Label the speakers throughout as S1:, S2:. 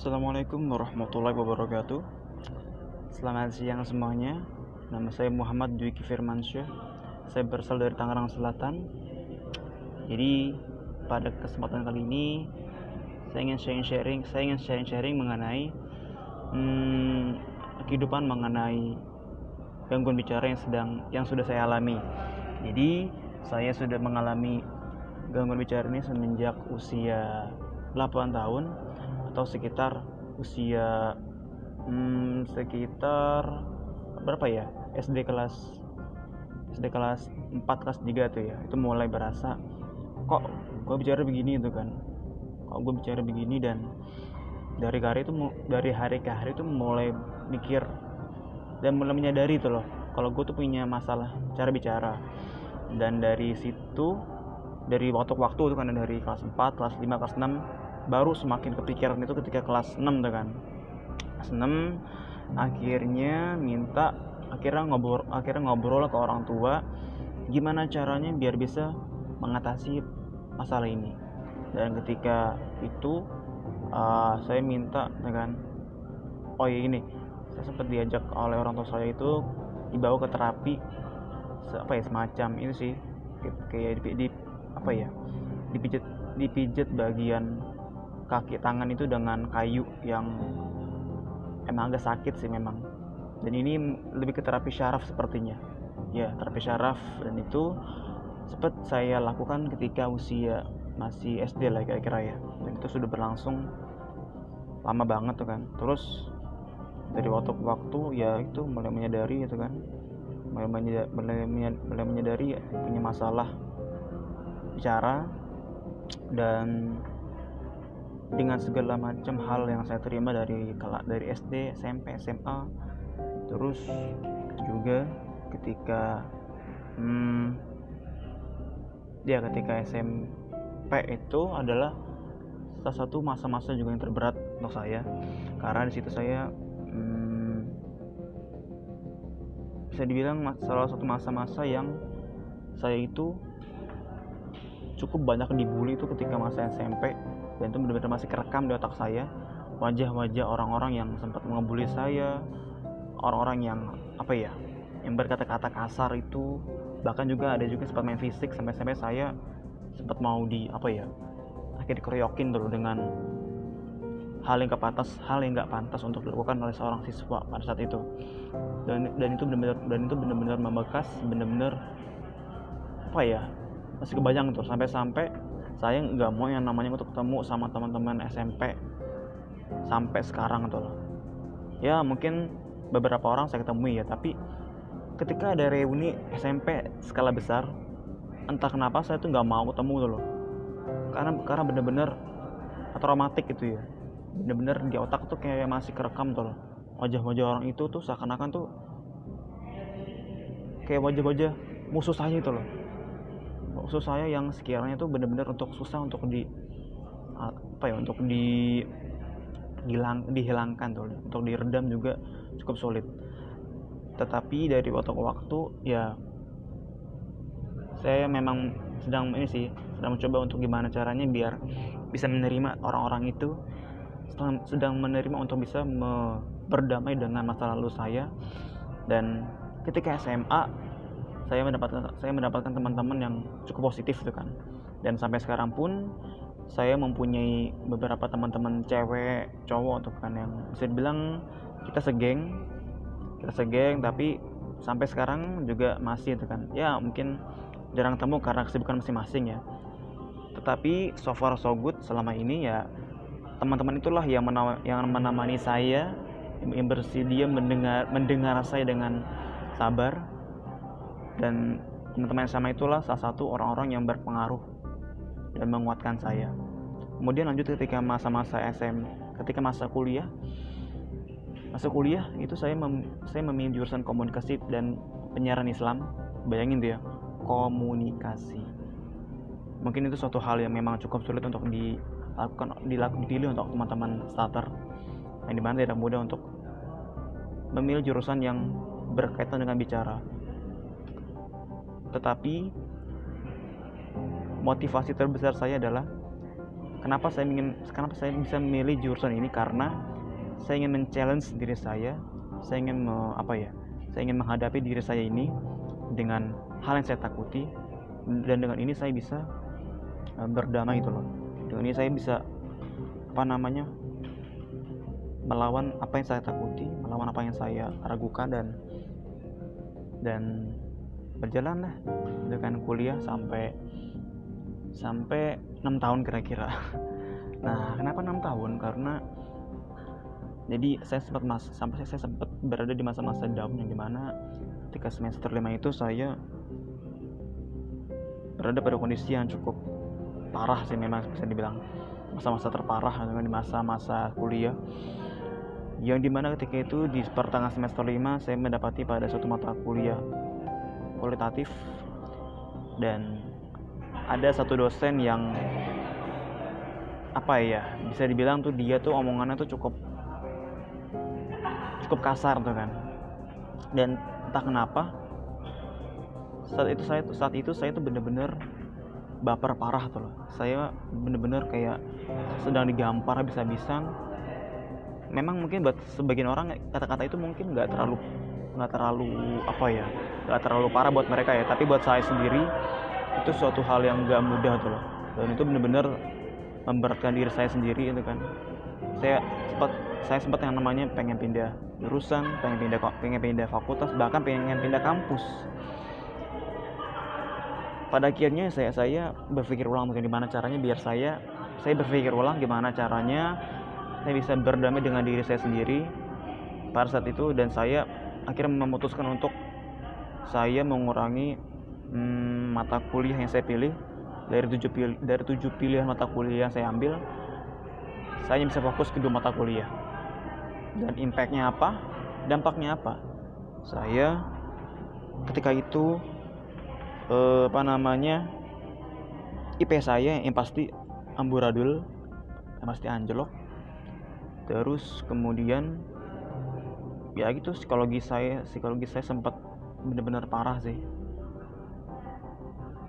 S1: Assalamualaikum warahmatullahi wabarakatuh. Selamat siang semuanya. Nama saya Muhammad Dwiki Firmansyah. Saya berasal dari Tangerang Selatan. Jadi pada kesempatan kali ini Saya ingin sharing-sharing Saya ingin sharing-sharing mengenai hmm, Kehidupan mengenai Gangguan bicara yang sedang Yang sudah saya alami. Jadi saya sudah mengalami Gangguan bicara ini semenjak usia 8 tahun atau sekitar usia hmm, sekitar berapa ya? SD kelas SD kelas 4 kelas 3 tuh ya. Itu mulai berasa. Kok gue bicara begini itu kan? Kok gue bicara begini dan dari hari itu dari hari ke hari itu mulai mikir dan mulai menyadari itu loh kalau gue tuh punya masalah cara bicara. Dan dari situ dari waktu ke waktu itu kan dari kelas 4 kelas 5 kelas 6 baru semakin kepikiran itu ketika kelas 6 tuh kan. Kelas 6 akhirnya minta akhirnya ngobrol akhirnya ngobrol ke orang tua gimana caranya biar bisa mengatasi masalah ini. Dan ketika itu uh, saya minta ya kan oh iya ini saya sempat diajak oleh orang tua saya itu dibawa ke terapi apa ya semacam ini sih kayak di, apa ya dipijat dipijat bagian kaki tangan itu dengan kayu yang emang agak sakit sih memang. Dan ini lebih ke terapi syaraf sepertinya. Ya terapi syaraf. Dan itu sempat saya lakukan ketika usia masih SD lah kira-kira ya. Dan itu sudah berlangsung lama banget tuh kan. Terus dari waktu ke waktu ya itu mulai menyadari itu kan. Mulai menyadari, mulai menyadari punya masalah bicara dan dengan segala macam hal yang saya terima dari dari SD, SMP, SMA, terus juga ketika hmm, ya ketika SMP itu adalah salah satu masa-masa juga yang terberat untuk saya. Karena di situ saya hmm, bisa dibilang salah satu masa-masa yang saya itu cukup banyak dibully itu ketika masa SMP dan itu benar-benar masih kerekam di otak saya. Wajah-wajah orang-orang yang sempat mengebuli saya. Orang-orang yang apa ya yang berkata-kata kasar itu. Bahkan juga ada juga sempat main fisik sampai-sampai saya sempat mau di apa ya akhirnya dikeroyokin dulu dengan hal yang gak pantas hal yang gak pantas untuk dilakukan oleh seorang siswa pada saat itu. Dan dan itu benar-benar dan itu benar-benar membekas benar-benar apa ya masih kebayang tuh. Sampai-sampai saya nggak mau yang namanya untuk ketemu sama teman-teman SMP sampai sekarang tuh loh. Ya mungkin beberapa orang saya ketemui ya tapi ketika ada reuni SMP skala besar entah kenapa saya tuh nggak mau ketemu tuh loh. Karena karena bener-bener traumatik itu ya. Bener-bener di otak tuh kayak masih kerekam tuh loh. Wajah-wajah orang itu tuh seakan-akan tuh kayak wajah-wajah musuh saya itu loh khusus saya yang sekiranya itu benar-benar untuk susah untuk di apa ya untuk di hilang dihilangkan tuh untuk diredam juga cukup sulit. Tetapi dari waktu ke waktu ya saya memang sedang ini sih sedang mencoba untuk gimana caranya biar bisa menerima orang-orang itu sedang, menerima untuk bisa berdamai dengan masa lalu saya. Dan ketika SMA saya mendapatkan saya mendapatkan teman-teman yang cukup positif itu kan. Dan sampai sekarang pun saya mempunyai beberapa teman-teman cewek cowok untuk kan yang bisa dibilang kita segeng kita segeng tapi sampai sekarang juga masih itu kan. Ya mungkin jarang temu karena kesibukan masing-masing ya. Tetapi so far so good selama ini ya teman-teman itulah yang menama, yang menemani saya yang bersedia mendengar mendengar saya dengan sabar dan teman-teman yang sama itulah salah satu orang-orang yang berpengaruh dan menguatkan saya. Kemudian lanjut ketika masa-masa SM ketika masa kuliah. Masa kuliah itu saya mem, saya memilih jurusan komunikasi dan penyiaran Islam. Bayangin ya komunikasi. Mungkin itu suatu hal yang memang cukup sulit untuk dilakukan dilakukan dipilih untuk teman-teman starter. Yang di mana tidak mudah untuk memilih jurusan yang berkaitan dengan bicara tetapi motivasi terbesar saya adalah kenapa saya ingin kenapa saya bisa memilih jurusan ini? Karena saya ingin men-challenge diri saya saya ingin me, apa ya saya ingin menghadapi diri saya ini dengan hal yang saya takuti dan dengan ini saya bisa uh, berdamai itu loh. Dengan ini saya bisa apa namanya melawan apa yang saya takuti melawan apa yang saya ragukan dan dan berjalan lah dengan kuliah sampai sampai enam tahun kira-kira. Nah kenapa enam tahun? Karena jadi saya sempat mas sampai saya sempat berada di masa-masa down yang di mana ketika semester lima itu saya berada pada kondisi yang cukup parah sih memang bisa dibilang. Masa-masa terparah dengan di masa-masa kuliah. Yang di mana ketika itu di pertengahan semester 5 saya mendapati pada suatu mata kuliah kualitatif dan ada satu dosen yang apa ya bisa dibilang tuh dia tuh omongannya tuh cukup cukup kasar tuh kan. Dan entah kenapa saat itu saya saat itu saya tuh bener-bener baper parah tuh loh. Saya bener-bener kayak sedang digampar habis-habisan. Memang mungkin buat sebagian orang kata-kata itu mungkin nggak terlalu nggak terlalu apa ya nggak terlalu parah buat mereka ya. Tapi buat saya sendiri itu suatu hal yang nggak mudah tuh loh. Dan itu bener-bener memberatkan diri saya sendiri itu kan. Saya sempat saya sempat yang namanya pengen pindah jurusan pengen pindah pengen pindah fakultas bahkan pengen pindah kampus. Pada akhirnya saya saya berpikir ulang mungkin gimana caranya biar saya saya berpikir ulang gimana caranya saya bisa berdamai dengan diri saya sendiri pada saat itu. Dan saya akhirnya memutuskan untuk saya mengurangi hmm, mata kuliah yang saya pilih. Dari tujuh pilih dari tujuh pilihan mata kuliah yang saya ambil saya bisa fokus ke dua mata kuliah. Dan impactnya apa? Dampaknya apa? Saya ketika itu eh, apa namanya IP saya yang pasti amburadul yang pasti anjlok. Terus kemudian ya gitu psikologi saya psikologi saya sempat benar-benar parah sih.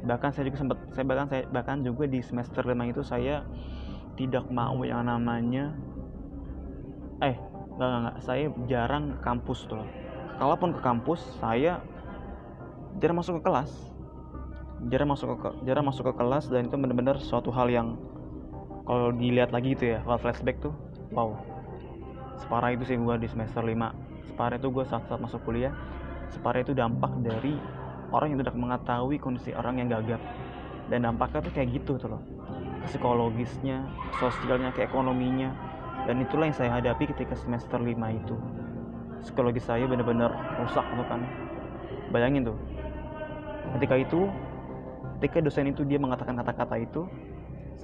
S1: Bahkan saya juga sempat saya bahkan saya bahkan juga di semester lima itu saya tidak mau yang namanya eh nggak nggak saya jarang ke kampus tuh kalaupun ke kampus saya jarang masuk ke kelas. Jarang masuk ke jarang masuk ke kelas dan itu benar-benar suatu hal yang kalau dilihat lagi itu ya kalau flashback tuh wow. Separah itu sih gue di semester 5 separah itu gue saat, saat masuk kuliah. Separah itu dampak dari orang yang tidak mengetahui kondisi orang yang gagap. Dan dampaknya tuh kayak gitu tuh loh. Psikologisnya sosialnya ke ekonominya. Dan itulah yang saya hadapi ketika semester 5 itu. Psikologis saya benar-benar rusak tuh kan. Bayangin tuh. Ketika itu ketika dosen itu dia mengatakan kata-kata itu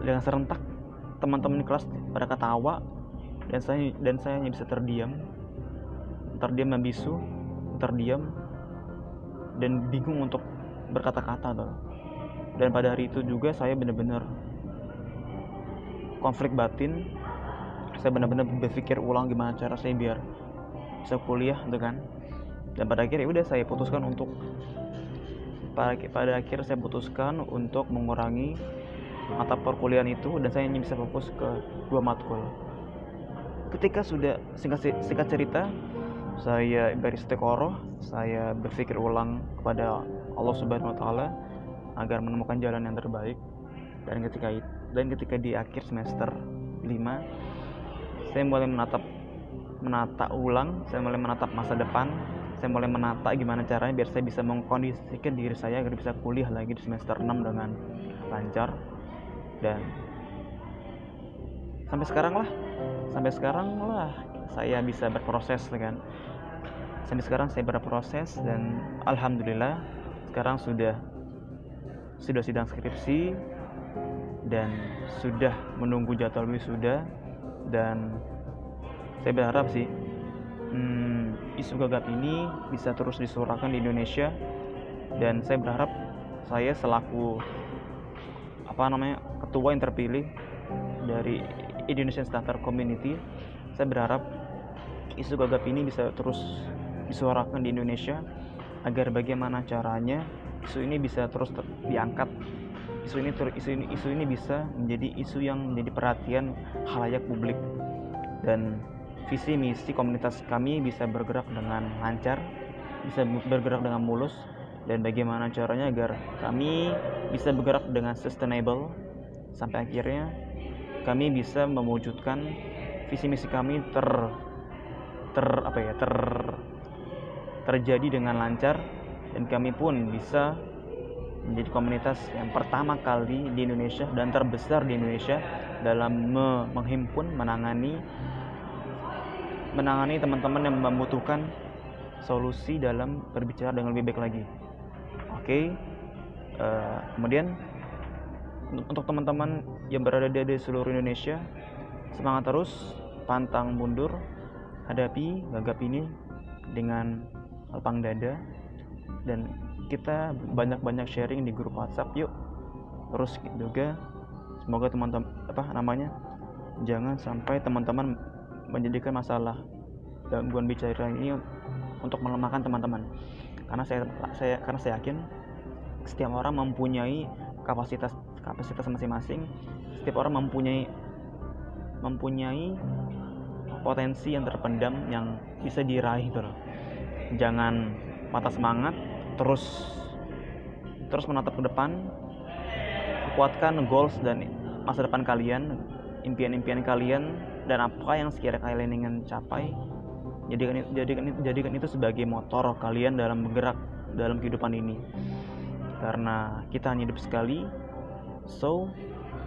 S1: dengan serentak teman-teman kelas pada ketawa dan saya dan saya hanya bisa terdiam terdiam membisu terdiam dan bingung untuk berkata-kata tuh dan pada hari itu juga saya benar-benar konflik batin. Saya benar-benar berpikir ulang gimana cara saya biar bisa kuliah gitu kan. Dan pada akhirnya udah saya putuskan untuk pada, pada akhir saya putuskan untuk mengurangi mata perkuliahan itu dan saya hanya bisa fokus ke dua matkul. Ketika sudah singkat, singkat cerita saya beristiqoroh saya berpikir ulang kepada Allah Subhanahu Wa Taala agar menemukan jalan yang terbaik. Dan ketika dan ketika di akhir semester 5 saya mulai menatap menata ulang saya mulai menatap masa depan saya mulai menata gimana caranya biar saya bisa mengkondisikan diri saya agar bisa kuliah lagi di semester 6 dengan lancar. Dan sampai sekarang lah sampai sekarang lah saya bisa berproses kan sampai sekarang saya berproses dan alhamdulillah sekarang sudah sudah sidang skripsi dan sudah menunggu jadwal wisuda dan saya berharap sih hmm, isu gagap ini bisa terus disuarakan di Indonesia dan saya berharap saya selaku apa namanya ketua yang terpilih dari Indonesian Starter Community saya berharap isu gagap ini bisa terus disuarakan di Indonesia agar bagaimana caranya isu ini bisa terus diangkat. Isu ini isu ini isu ini bisa menjadi isu yang menjadi perhatian halayak publik. Dan visi misi komunitas kami bisa bergerak dengan lancar bisa bergerak dengan mulus dan bagaimana caranya agar kami bisa bergerak dengan sustainable. Sampai akhirnya kami bisa mewujudkan visi misi kami ter ter apa ya ter terjadi dengan lancar dan kami pun bisa menjadi komunitas yang pertama kali di Indonesia dan terbesar di Indonesia dalam menghimpun menangani menangani teman-teman yang membutuhkan solusi dalam berbicara dengan lebih baik lagi. Oke, okay. uh, eh, kemudian untuk teman-teman yang berada di seluruh Indonesia, semangat terus, pantang mundur, hadapi gagap ini dengan lapang dada. Dan kita banyak-banyak sharing di grup WhatsApp yuk. Terus juga semoga teman-teman apa namanya jangan sampai teman-teman menjadikan masalah gangguan bicara ini untuk melemahkan teman-teman. Karena saya saya karena saya yakin setiap orang mempunyai kapasitas kapasitas masing-masing. Setiap orang mempunyai mempunyai potensi yang terpendam yang bisa diraih gitu jangan patah semangat terus terus menatap ke depan. Kuatkan goals dan masa depan kalian impian-impian kalian dan apa yang sekiranya kalian ingin capai jadikan jadikan jadikan itu sebagai motor kalian dalam bergerak dalam kehidupan ini. Karena kita hanya hidup sekali. So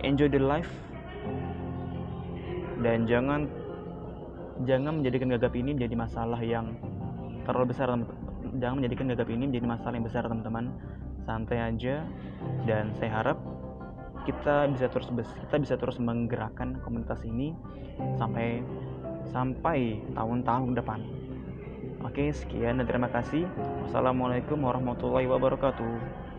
S1: enjoy the life dan jangan jangan menjadikan gagap ini menjadi masalah yang terlalu besar jangan menjadikan gagap ini menjadi masalah yang besar teman-teman santai aja dan saya harap kita bisa terus kita bisa terus menggerakkan komunitas ini sampai sampai tahun-tahun depan. Oke, sekian dan terima kasih. Wassalamualaikum warahmatullahi wabarakatuh.